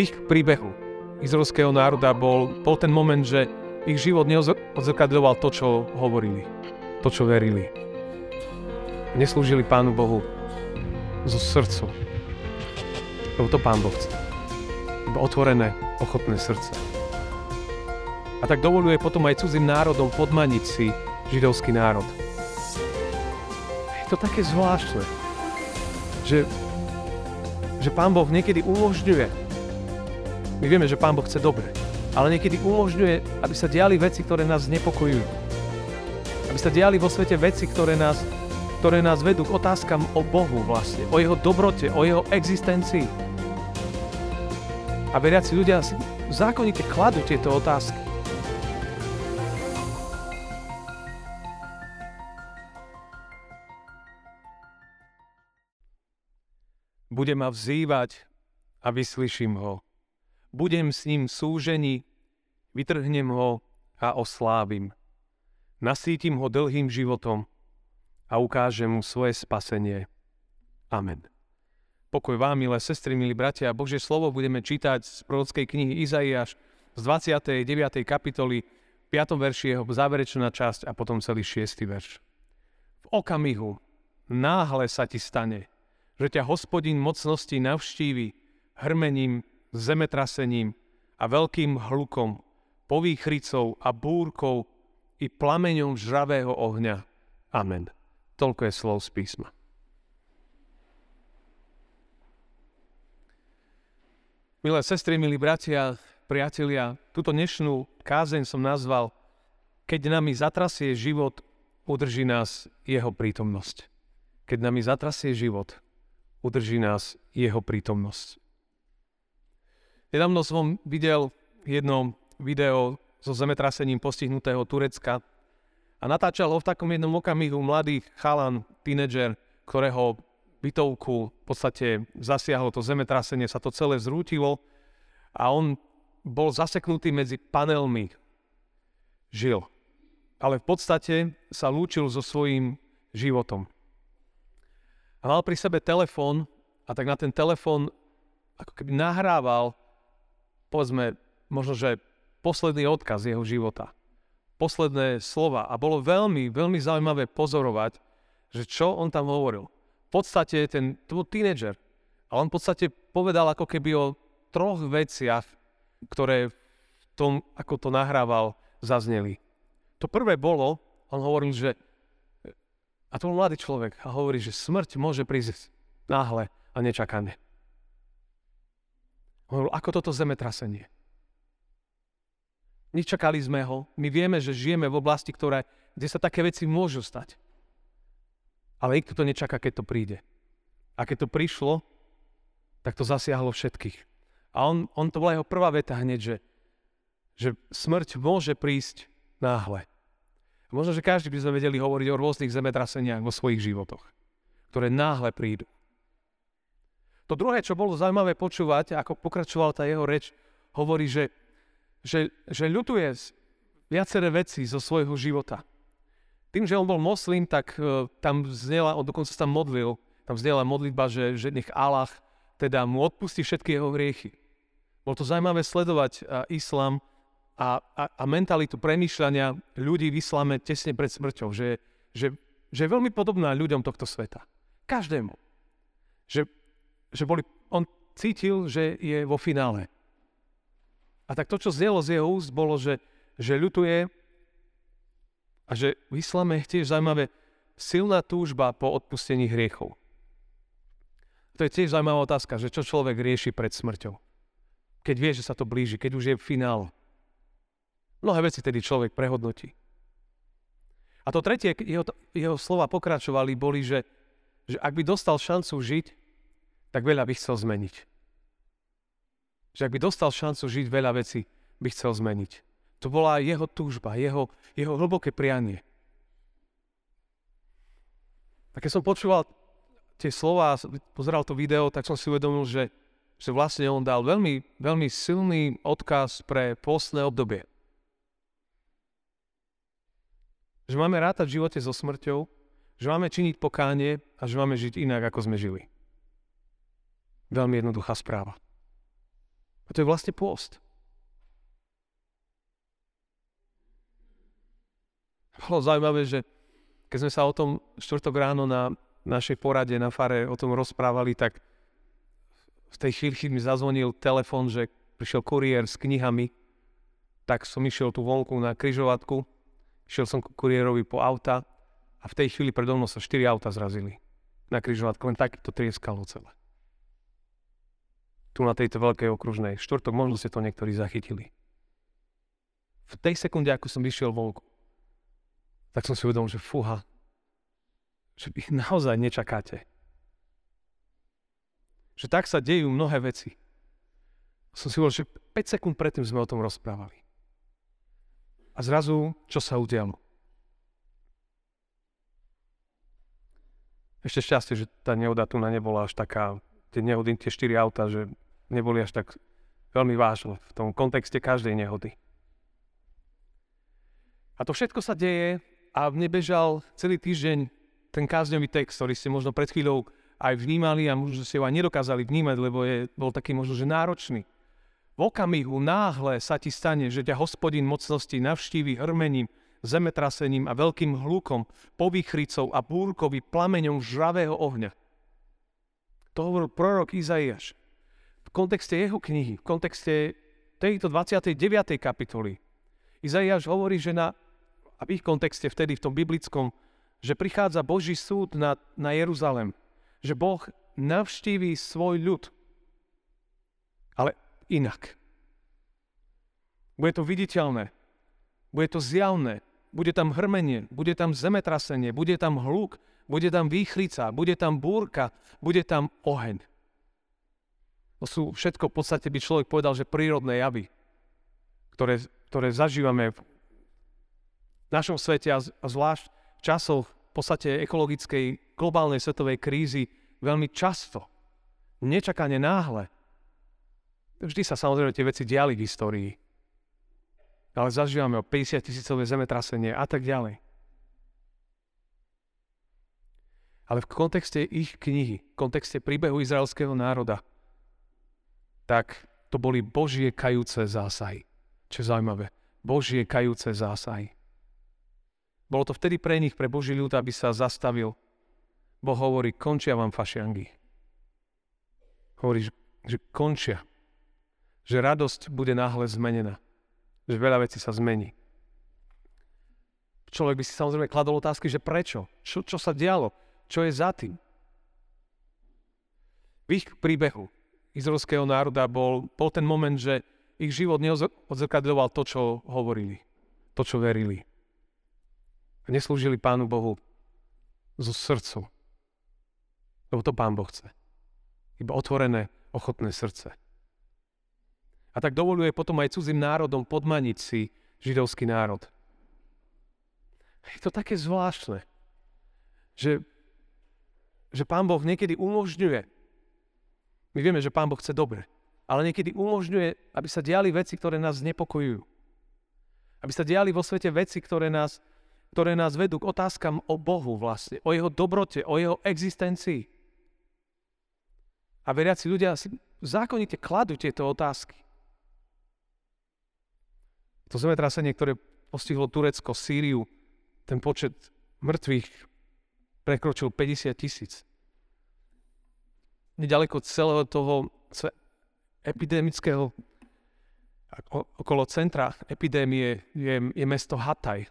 ich príbehu izraelského národa bol, bol ten moment, že ich život neodzrkadľoval to, čo hovorili, to, čo verili. Neslúžili Pánu Bohu zo srdcu. Lebo to Pán Boh chce. Iba otvorené, ochotné srdce. A tak dovoluje potom aj cudzím národom podmaniť si židovský národ. Je to také zvláštne, že, že Pán Boh niekedy umožňuje. My vieme, že Pán Boh chce dobre, ale niekedy umožňuje, aby sa diali veci, ktoré nás znepokojujú. Aby sa diali vo svete veci, ktoré nás, ktoré nás vedú k otázkam o Bohu vlastne, o Jeho dobrote, o Jeho existencii. A veriaci ľudia si zákonite kladú tieto otázky. Bude ma vzývať a vyslyším ho. Budem s ním súžení, vytrhnem ho a oslávim. Nasítim ho dlhým životom a ukážem mu svoje spasenie. Amen. Pokoj vám, milé sestry, milí bratia, Božie slovo budeme čítať z prorockej knihy Izaiáš z 29. kapitoly, 5. verši jeho záverečná časť a potom celý 6. verš. V okamihu náhle sa ti stane, že ťa hospodin mocnosti navštívi hrmením, zemetrasením a veľkým hlukom, povýchricou a búrkou i plameňom žravého ohňa. Amen. Toľko je slov z písma. Milé sestry, milí bratia, priatelia, túto dnešnú kázeň som nazval Keď nami zatrasie život, udrží nás jeho prítomnosť. Keď nami zatrasie život, udrží nás jeho prítomnosť. Nedávno som videl jedno video so zemetrasením postihnutého Turecka a natáčal ho v takom jednom okamihu mladý chalan, tínedžer, ktorého bytovku v podstate zasiahlo to zemetrasenie, sa to celé zrútilo a on bol zaseknutý medzi panelmi. Žil. Ale v podstate sa lúčil so svojím životom a mal pri sebe telefón a tak na ten telefón ako keby nahrával, povedzme, možno, že posledný odkaz jeho života. Posledné slova. A bolo veľmi, veľmi zaujímavé pozorovať, že čo on tam hovoril. V podstate ten, to bol tínedžer. A on v podstate povedal ako keby o troch veciach, ktoré v tom, ako to nahrával, zazneli. To prvé bolo, on hovoril, že a to bol mladý človek a hovorí, že smrť môže prísť náhle a nečakane. Hovoril, ako toto zemetrasenie. Nečakali sme ho. My vieme, že žijeme v oblasti, ktoré, kde sa také veci môžu stať. Ale nikto to nečaká, keď to príde. A keď to prišlo, tak to zasiahlo všetkých. A on, on to bola jeho prvá veta hneď, že, že smrť môže prísť náhle. Možno, že každý by sme vedeli hovoriť o rôznych zemetraseniach vo svojich životoch, ktoré náhle prídu. To druhé, čo bolo zaujímavé počúvať, ako pokračovala tá jeho reč, hovorí, že, že, že ľutuje viaceré veci zo svojho života. Tým, že on bol moslim, tak uh, tam znela, on dokonca tam modlil, tam znela modlitba, že, že nech Allah teda mu odpustí všetky jeho hriechy. Bolo to zaujímavé sledovať uh, islám, a, a, a mentalitu premýšľania ľudí v islame tesne pred smrťou, že, že, že je veľmi podobná ľuďom tohto sveta. Každému. Že, že boli, on cítil, že je vo finále. A tak to, čo znelo z jeho úst, bolo, že, že ľutuje a že v islame je tiež zaujímavé silná túžba po odpustení hriechov. To je tiež zaujímavá otázka, že čo človek rieši pred smrťou. Keď vie, že sa to blíži, keď už je finál. Mnohé veci tedy človek prehodnotí. A to tretie, jeho, jeho slova pokračovali, boli, že, že ak by dostal šancu žiť, tak veľa by chcel zmeniť. Že ak by dostal šancu žiť, veľa vecí by chcel zmeniť. To bola jeho túžba, jeho, jeho hlboké prianie. A keď som počúval tie slova a pozeral to video, tak som si uvedomil, že, že vlastne on dal veľmi, veľmi silný odkaz pre postné obdobie. Že máme rátať v živote so smrťou, že máme činiť pokánie a že máme žiť inak, ako sme žili. Veľmi jednoduchá správa. A to je vlastne pôst. Bolo zaujímavé, že keď sme sa o tom štvrtok ráno na našej porade na fare o tom rozprávali, tak v tej chvíli mi zazvonil telefon, že prišiel kuriér s knihami, tak som išiel tu vonku na kryžovatku, išiel som ku kuriérovi po auta a v tej chvíli predo mnou sa štyri auta zrazili na kryžovatku, len takto trieskalo celé. Tu na tejto veľkej okružnej. Štvrtok, možno ste to niektorí zachytili. V tej sekunde, ako som vyšiel vonku, tak som si uvedomil, že fúha, že ich naozaj nečakáte. Že tak sa dejú mnohé veci. Som si hovoril, že 5 sekúnd predtým sme o tom rozprávali. A zrazu, čo sa udialo? Ešte šťastie, že tá nehoda tu na nebola až taká, tie nehody, tie štyri auta, že neboli až tak veľmi vážne v tom kontexte každej nehody. A to všetko sa deje a mne bežal celý týždeň ten kázňový text, ktorý ste možno pred chvíľou aj vnímali a možno ste ho aj nedokázali vnímať, lebo je, bol taký možno, že náročný. V okamihu náhle sa ti stane, že ťa hospodin mocnosti navštívi hrmením, zemetrasením a veľkým hlukom, povýchricou a búrkovi plameňom žravého ohňa. To hovoril prorok Izaiáš. V kontexte jeho knihy, v kontexte tejto 29. kapitoly. Izaiáš hovorí, že na, a v ich kontexte vtedy, v tom biblickom, že prichádza Boží súd na, na Jeruzalem. Že Boh navštíví svoj ľud. Ale inak. Bude to viditeľné. Bude to zjavné. Bude tam hrmenie, bude tam zemetrasenie, bude tam hluk, bude tam výchrica, bude tam búrka, bude tam oheň. To sú všetko v podstate by človek povedal, že prírodné javy, ktoré, ktoré zažívame v našom svete a zvlášť v časoch v podstate ekologickej globálnej svetovej krízy veľmi často, nečakane náhle. Vždy sa samozrejme tie veci diali v histórii ale zažívame o 50 tisícové zemetrasenie a tak ďalej. Ale v kontexte ich knihy, v kontexte príbehu izraelského národa, tak to boli Božie kajúce zásahy. Čo je zaujímavé. Božie kajúce zásahy. Bolo to vtedy pre nich, pre Boží ľud, aby sa zastavil. Boh hovorí, končia vám fašiangy. Hovorí, že končia. Že radosť bude náhle zmenená že veľa vecí sa zmení. Človek by si samozrejme kladol otázky, že prečo? Čo, čo sa dialo? Čo je za tým? V ich príbehu izraelského národa bol, bol ten moment, že ich život neodzrkadľoval to, čo hovorili, to, čo verili. A neslúžili Pánu Bohu zo srdcu. Lebo to Pán Boh chce. Iba otvorené, ochotné srdce. A tak dovoluje potom aj cudzím národom podmaniť si židovský národ. Je to také zvláštne, že, že Pán Boh niekedy umožňuje, my vieme, že Pán Boh chce dobre, ale niekedy umožňuje, aby sa diali veci, ktoré nás znepokojujú. Aby sa diali vo svete veci, ktoré nás, ktoré nás vedú k otázkam o Bohu vlastne, o jeho dobrote, o jeho existencii. A veriaci ľudia si zákonite kladú tieto otázky. To zemetrasenie, ktoré postihlo Turecko, Sýriu, ten počet mŕtvych prekročil 50 tisíc. Nedaleko celého toho epidemického okolo centra epidémie je, je mesto Hataj.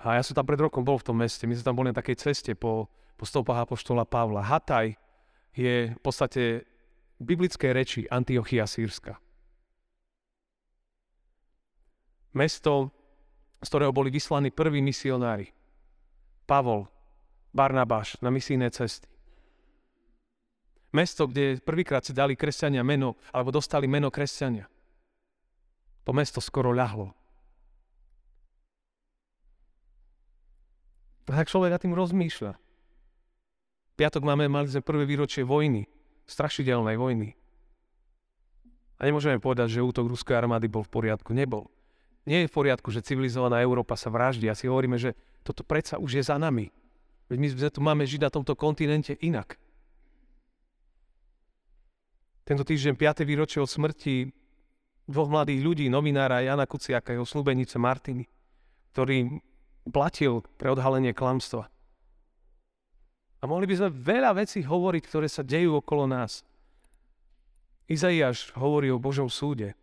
A ja som tam pred rokom bol v tom meste. My sme tam boli na takej ceste po, po stopách apoštola Pavla. Hataj je v podstate biblické reči Antiochia Sýrska. mesto, z ktorého boli vyslaní prví misionári. Pavol, Barnabáš na misijné cesty. Mesto, kde prvýkrát si dali kresťania meno, alebo dostali meno kresťania. To mesto skoro ľahlo. A tak človek na tým rozmýšľa. Piatok máme, mali sme prvé výročie vojny, strašidelnej vojny. A nemôžeme povedať, že útok ruskej armády bol v poriadku. Nebol nie je v poriadku, že civilizovaná Európa sa vraždí. A si hovoríme, že toto predsa už je za nami. Veď my tu máme žiť na tomto kontinente inak. Tento týždeň 5. výročie od smrti dvoch mladých ľudí, novinára Jana Kuciaka a jeho slúbenice Martiny, ktorý platil pre odhalenie klamstva. A mohli by sme veľa vecí hovoriť, ktoré sa dejú okolo nás. Izaiáš hovorí o Božom súde.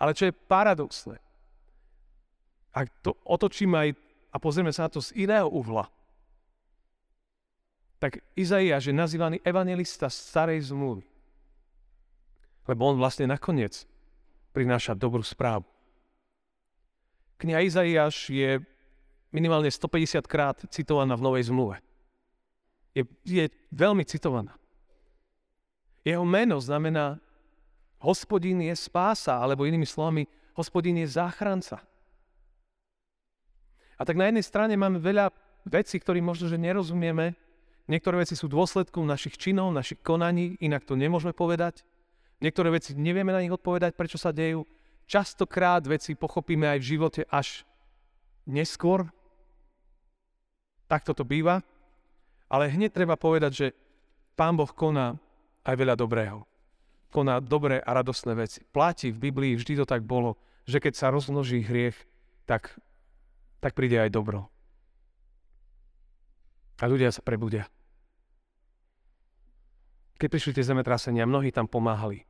Ale čo je paradoxné, ak to otočíme aj a pozrieme sa na to z iného uhla, tak Izaiáš je nazývaný evangelista starej zmluvy. Lebo on vlastne nakoniec prináša dobrú správu. Kniha Izaiáš je minimálne 150 krát citovaná v Novej zmluve. Je, je veľmi citovaná. Jeho meno znamená hospodín je spása, alebo inými slovami, hospodín je záchranca. A tak na jednej strane máme veľa vecí, ktorým možno, že nerozumieme. Niektoré veci sú dôsledkom našich činov, našich konaní, inak to nemôžeme povedať. Niektoré veci nevieme na nich odpovedať, prečo sa dejú. Častokrát veci pochopíme aj v živote až neskôr. Tak toto býva. Ale hneď treba povedať, že Pán Boh koná aj veľa dobrého. Koná dobré a radostné veci. Platí v Biblii, vždy to tak bolo, že keď sa rozmnoží hriech, tak, tak príde aj dobro. A ľudia sa prebudia. Keď prišli tie zemetrasenia, mnohí tam pomáhali.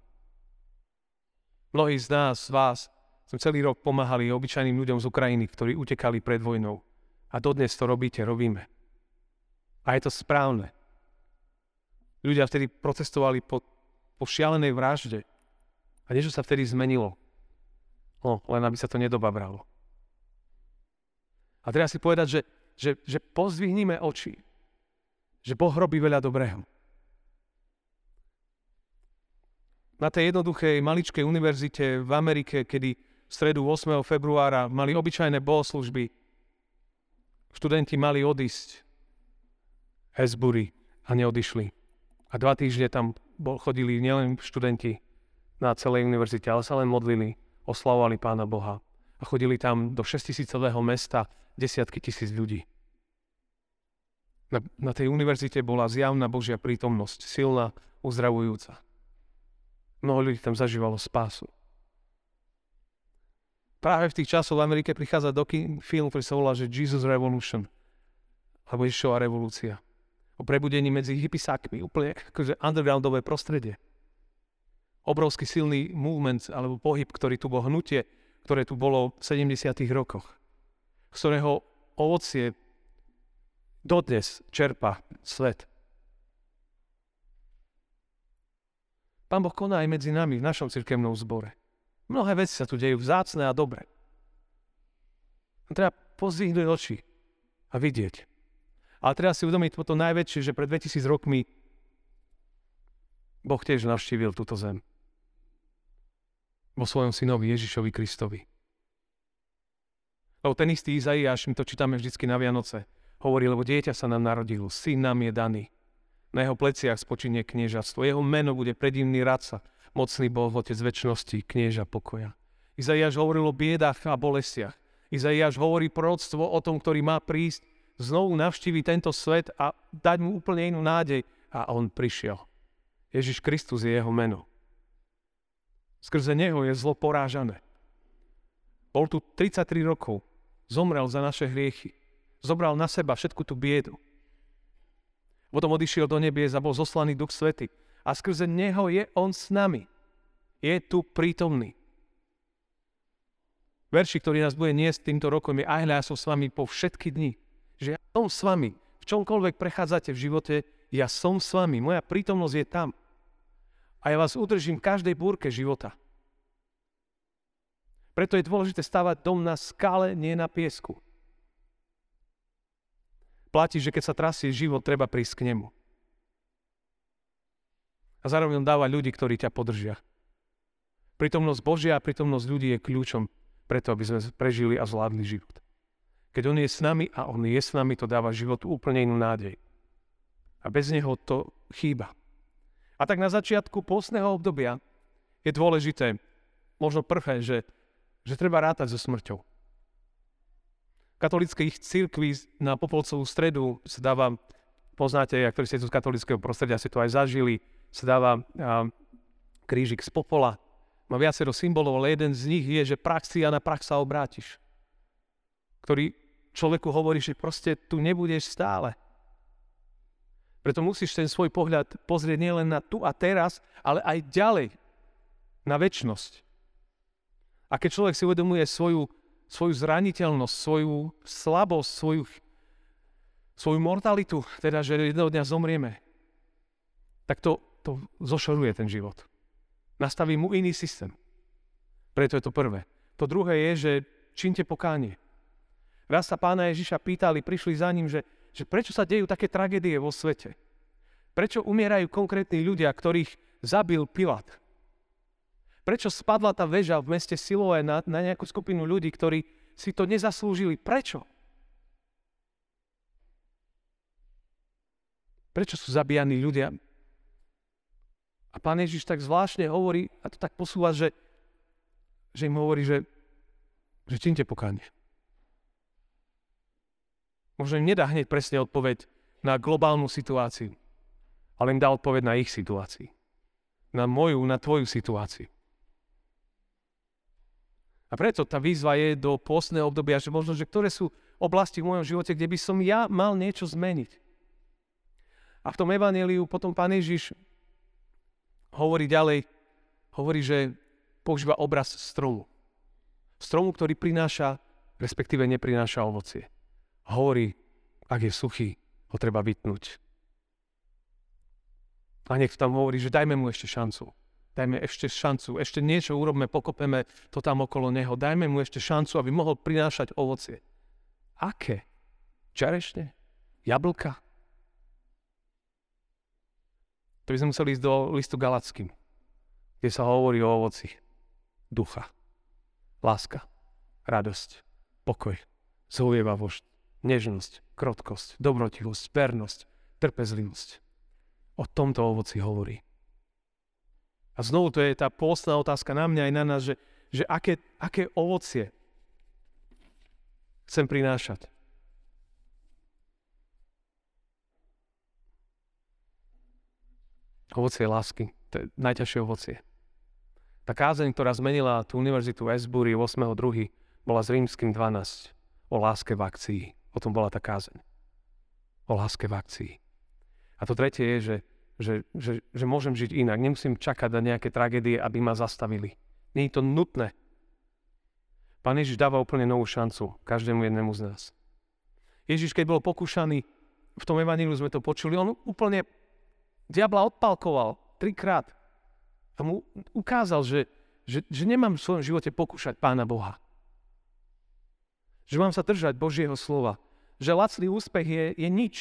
Mnohí z nás, z vás, sme celý rok pomáhali obyčajným ľuďom z Ukrajiny, ktorí utekali pred vojnou. A dodnes to robíte, robíme. A je to správne. Ľudia vtedy protestovali po, po šialenej vražde. A niečo sa vtedy zmenilo. No, len aby sa to nedobabralo. A treba si povedať, že, že, že pozdvihnime oči. Že Boh robí veľa dobrého. Na tej jednoduchej maličkej univerzite v Amerike, kedy v stredu 8. februára mali obyčajné bohoslužby. Študenti mali odísť Hesbury a neodišli. A dva týždne tam bol, chodili nielen študenti na celej univerzite, ale sa len modlili, oslavovali Pána Boha. A chodili tam do 6000 mesta desiatky tisíc ľudí. Na, na tej univerzite bola zjavná Božia prítomnosť, silná, uzdravujúca. Mnoho ľudí tam zažívalo spásu. Práve v tých časoch v Amerike prichádza do film, ktorý sa volá, že Jesus Revolution, alebo Ježišova revolúcia. O prebudení medzi hippisákmi, úplne akože undergroundové prostredie. Obrovský silný movement, alebo pohyb, ktorý tu bol hnutie, ktoré tu bolo v 70. rokoch, z ktorého ovocie dodnes čerpa svet. Pán Boh koná aj medzi nami v našom cirkevnom zbore. Mnohé veci sa tu dejú vzácne a dobre. Treba pozvihnúť oči a vidieť. Ale treba si uvedomiť toto najväčšie, že pred 2000 rokmi Boh tiež navštívil túto zem. Vo svojom synovi Ježišovi Kristovi. Lebo ten istý Izaiáš, my to čítame vždycky na Vianoce, hovorí, lebo dieťa sa nám narodilo, syn nám je daný. Na jeho pleciach spočinie kniežatstvo. Jeho meno bude predivný radca, mocný Boh, Otec väčšnosti, knieža pokoja. Izaiáš hovoril o biedách a bolestiach. Izaiáš hovorí proroctvo o tom, ktorý má prísť, znovu navštíviť tento svet a dať mu úplne inú nádej. A on prišiel. Ježiš Kristus je jeho meno. Skrze neho je zlo porážané. Bol tu 33 rokov. Zomrel za naše hriechy. Zobral na seba všetku tú biedu. Potom odišiel do nebies a bol zoslaný Duch Svety. A skrze Neho je On s nami. Je tu prítomný. Verši, ktorý nás bude niesť týmto rokom je aj ja som s vami po všetky dni. Že ja som s vami. V čomkoľvek prechádzate v živote, ja som s vami. Moja prítomnosť je tam. A ja vás udržím v každej búrke života. Preto je dôležité stavať dom na skále, nie na piesku platí, že keď sa trasie život, treba prísť k nemu. A zároveň on dáva ľudí, ktorí ťa podržia. Prítomnosť Božia a prítomnosť ľudí je kľúčom preto, aby sme prežili a zvládli život. Keď on je s nami a on je s nami, to dáva životu úplne inú nádej. A bez neho to chýba. A tak na začiatku postného obdobia je dôležité, možno prvé, že, že treba rátať so smrťou katolíckých církví na Popolcovú stredu sa dáva, poznáte, ktorí ste z katolického prostredia, si to aj zažili, sa dáva a, Krížik z popola má viacero symbolov, ale jeden z nich je, že prach si a na prach sa obrátiš. Ktorý človeku hovorí, že proste tu nebudeš stále. Preto musíš ten svoj pohľad pozrieť nielen na tu a teraz, ale aj ďalej, na väčnosť. A keď človek si uvedomuje svoju, svoju zraniteľnosť, svoju slabosť, svoju, svoju mortalitu, teda, že jedného dňa zomrieme, tak to, to zošoruje ten život. Nastaví mu iný systém. Preto je to prvé. To druhé je, že činte pokánie. Raz sa pána Ježiša pýtali, prišli za ním, že že prečo sa dejú také tragédie vo svete. Prečo umierajú konkrétni ľudia, ktorých zabil Pilat. Prečo spadla tá väža v meste Siloé na, na nejakú skupinu ľudí, ktorí si to nezaslúžili. Prečo? Prečo sú zabíjani ľudia? A pán Ježiš tak zvláštne hovorí, a to tak posúva, že, že im hovorí, že, že činte pokánie. Možno im nedá hneď presne odpoveď na globálnu situáciu, ale im dá odpoveď na ich situácii. Na moju, na tvoju situáciu. A preto tá výzva je do pôstneho obdobia, že možno, že ktoré sú oblasti v mojom živote, kde by som ja mal niečo zmeniť. A v tom evaneliu potom pán Ježiš hovorí ďalej, hovorí, že používa obraz stromu. Stromu, ktorý prináša, respektíve neprináša ovocie hovorí, ak je suchý, ho treba vytnúť. A nech tam hovorí, že dajme mu ešte šancu. Dajme ešte šancu, ešte niečo urobme, pokopeme to tam okolo neho. Dajme mu ešte šancu, aby mohol prinášať ovocie. Aké? Čerešne? Jablka? To by sme museli ísť do listu Galackým, kde sa hovorí o ovoci ducha, láska, radosť, pokoj, zhovievavosť, nežnosť, krotkosť, dobrotivosť, vernosť, trpezlivosť. O tomto ovoci hovorí. A znovu to je tá pôstna otázka na mňa aj na nás, že, že aké, aké ovocie chcem prinášať. Ovocie lásky, to je najťažšie ovocie. Tá kázeň, ktorá zmenila tú univerzitu Esbury 8.2. bola s rímským 12 o láske v akcii. O tom bola tá kázeň. O láske v akcii. A to tretie je, že, že, že, že môžem žiť inak. Nemusím čakať na nejaké tragédie, aby ma zastavili. Nie je to nutné. Pán Ježiš dáva úplne novú šancu každému jednému z nás. Ježiš, keď bol pokúšaný, v tom evaníliu sme to počuli, on úplne diabla odpalkoval trikrát. A mu ukázal, že, že, že nemám v svojom živote pokúšať Pána Boha. Že mám sa držať Božieho slova že lacný úspech je, je nič.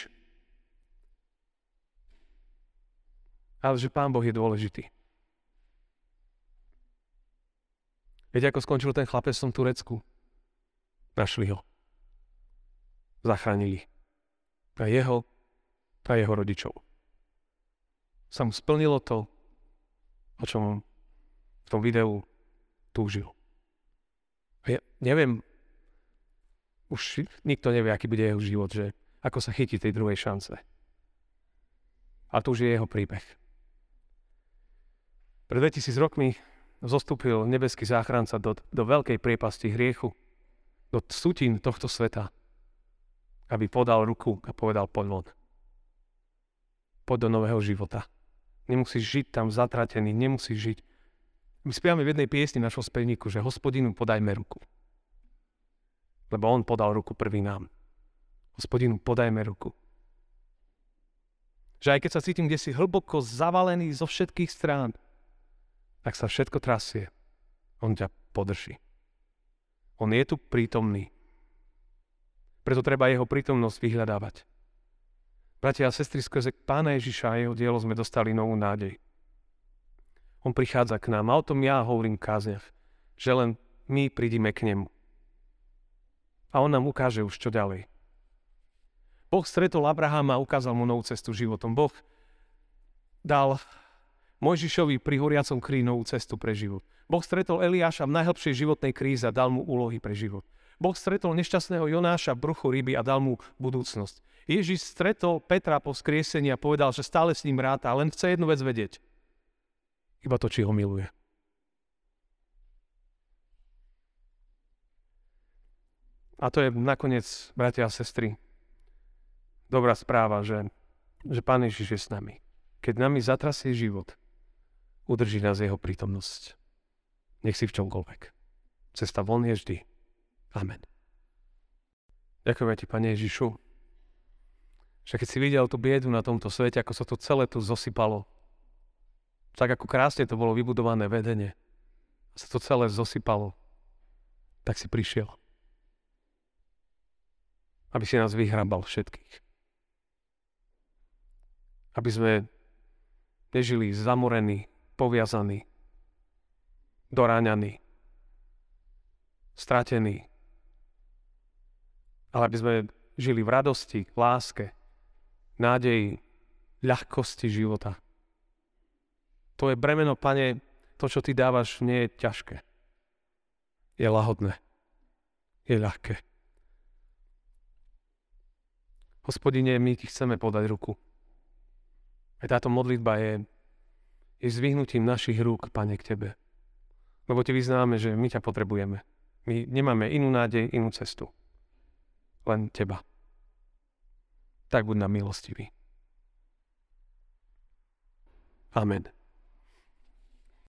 Ale že Pán Boh je dôležitý. Viete, ako skončil ten chlapec v tom Turecku? Našli ho. Zachránili. A jeho, a jeho rodičov. Sa mu splnilo to, o čom v tom videu túžil. Ja neviem, už nikto nevie, aký bude jeho život, že ako sa chytí tej druhej šance. A tu už je jeho príbeh. Pred 2000 rokmi zostúpil nebeský záchranca do, do veľkej priepasti hriechu, do sutín tohto sveta, aby podal ruku a povedal poď von. Poď do nového života. Nemusíš žiť tam zatratený, nemusíš žiť. My spievame v jednej piesni našho spevníku, že hospodinu podajme ruku lebo on podal ruku prvý nám. Hospodinu, podajme ruku. Že aj keď sa cítim kde si hlboko zavalený zo všetkých strán, tak sa všetko trasie. On ťa podrží. On je tu prítomný. Preto treba jeho prítomnosť vyhľadávať. Bratia a sestry, skrze Pána Ježiša a jeho dielo sme dostali novú nádej. On prichádza k nám a o tom ja hovorím v že len my prídime k nemu a on nám ukáže už čo ďalej. Boh stretol Abrahama a ukázal mu novú cestu životom. Boh dal Mojžišovi pri horiacom krí novú cestu pre život. Boh stretol Eliáša v najhlbšej životnej kríze a dal mu úlohy pre život. Boh stretol nešťastného Jonáša v bruchu ryby a dal mu budúcnosť. Ježiš stretol Petra po skriesení a povedal, že stále s ním ráta a len chce jednu vec vedieť. Iba to, či ho miluje. A to je nakoniec, bratia a sestry, dobrá správa, že, že Pán Ježiš je s nami. Keď nami zatrasie život, udrží nás jeho prítomnosť. Nech si v čomkoľvek. Cesta von je vždy. Amen. Ďakujem ti, Pane Ježišu, že keď si videl tú biedu na tomto svete, ako sa to celé tu zosypalo, tak ako krásne to bolo vybudované vedenie, sa to celé zosypalo, tak si prišiel aby si nás vyhrabal všetkých. Aby sme nežili zamorení, poviazaní, doráňaní, stratení, ale aby sme žili v radosti, láske, nádeji, ľahkosti života. To je bremeno, pane, to, čo ty dávaš, nie je ťažké. Je lahodné. Je ľahké. Hospodine, my ti chceme podať ruku. Aj táto modlitba je, je zvyhnutím našich rúk, Pane, k Tebe. Lebo Ti vyznáme, že my ťa potrebujeme. My nemáme inú nádej, inú cestu. Len Teba. Tak buď nám milostivý. Amen.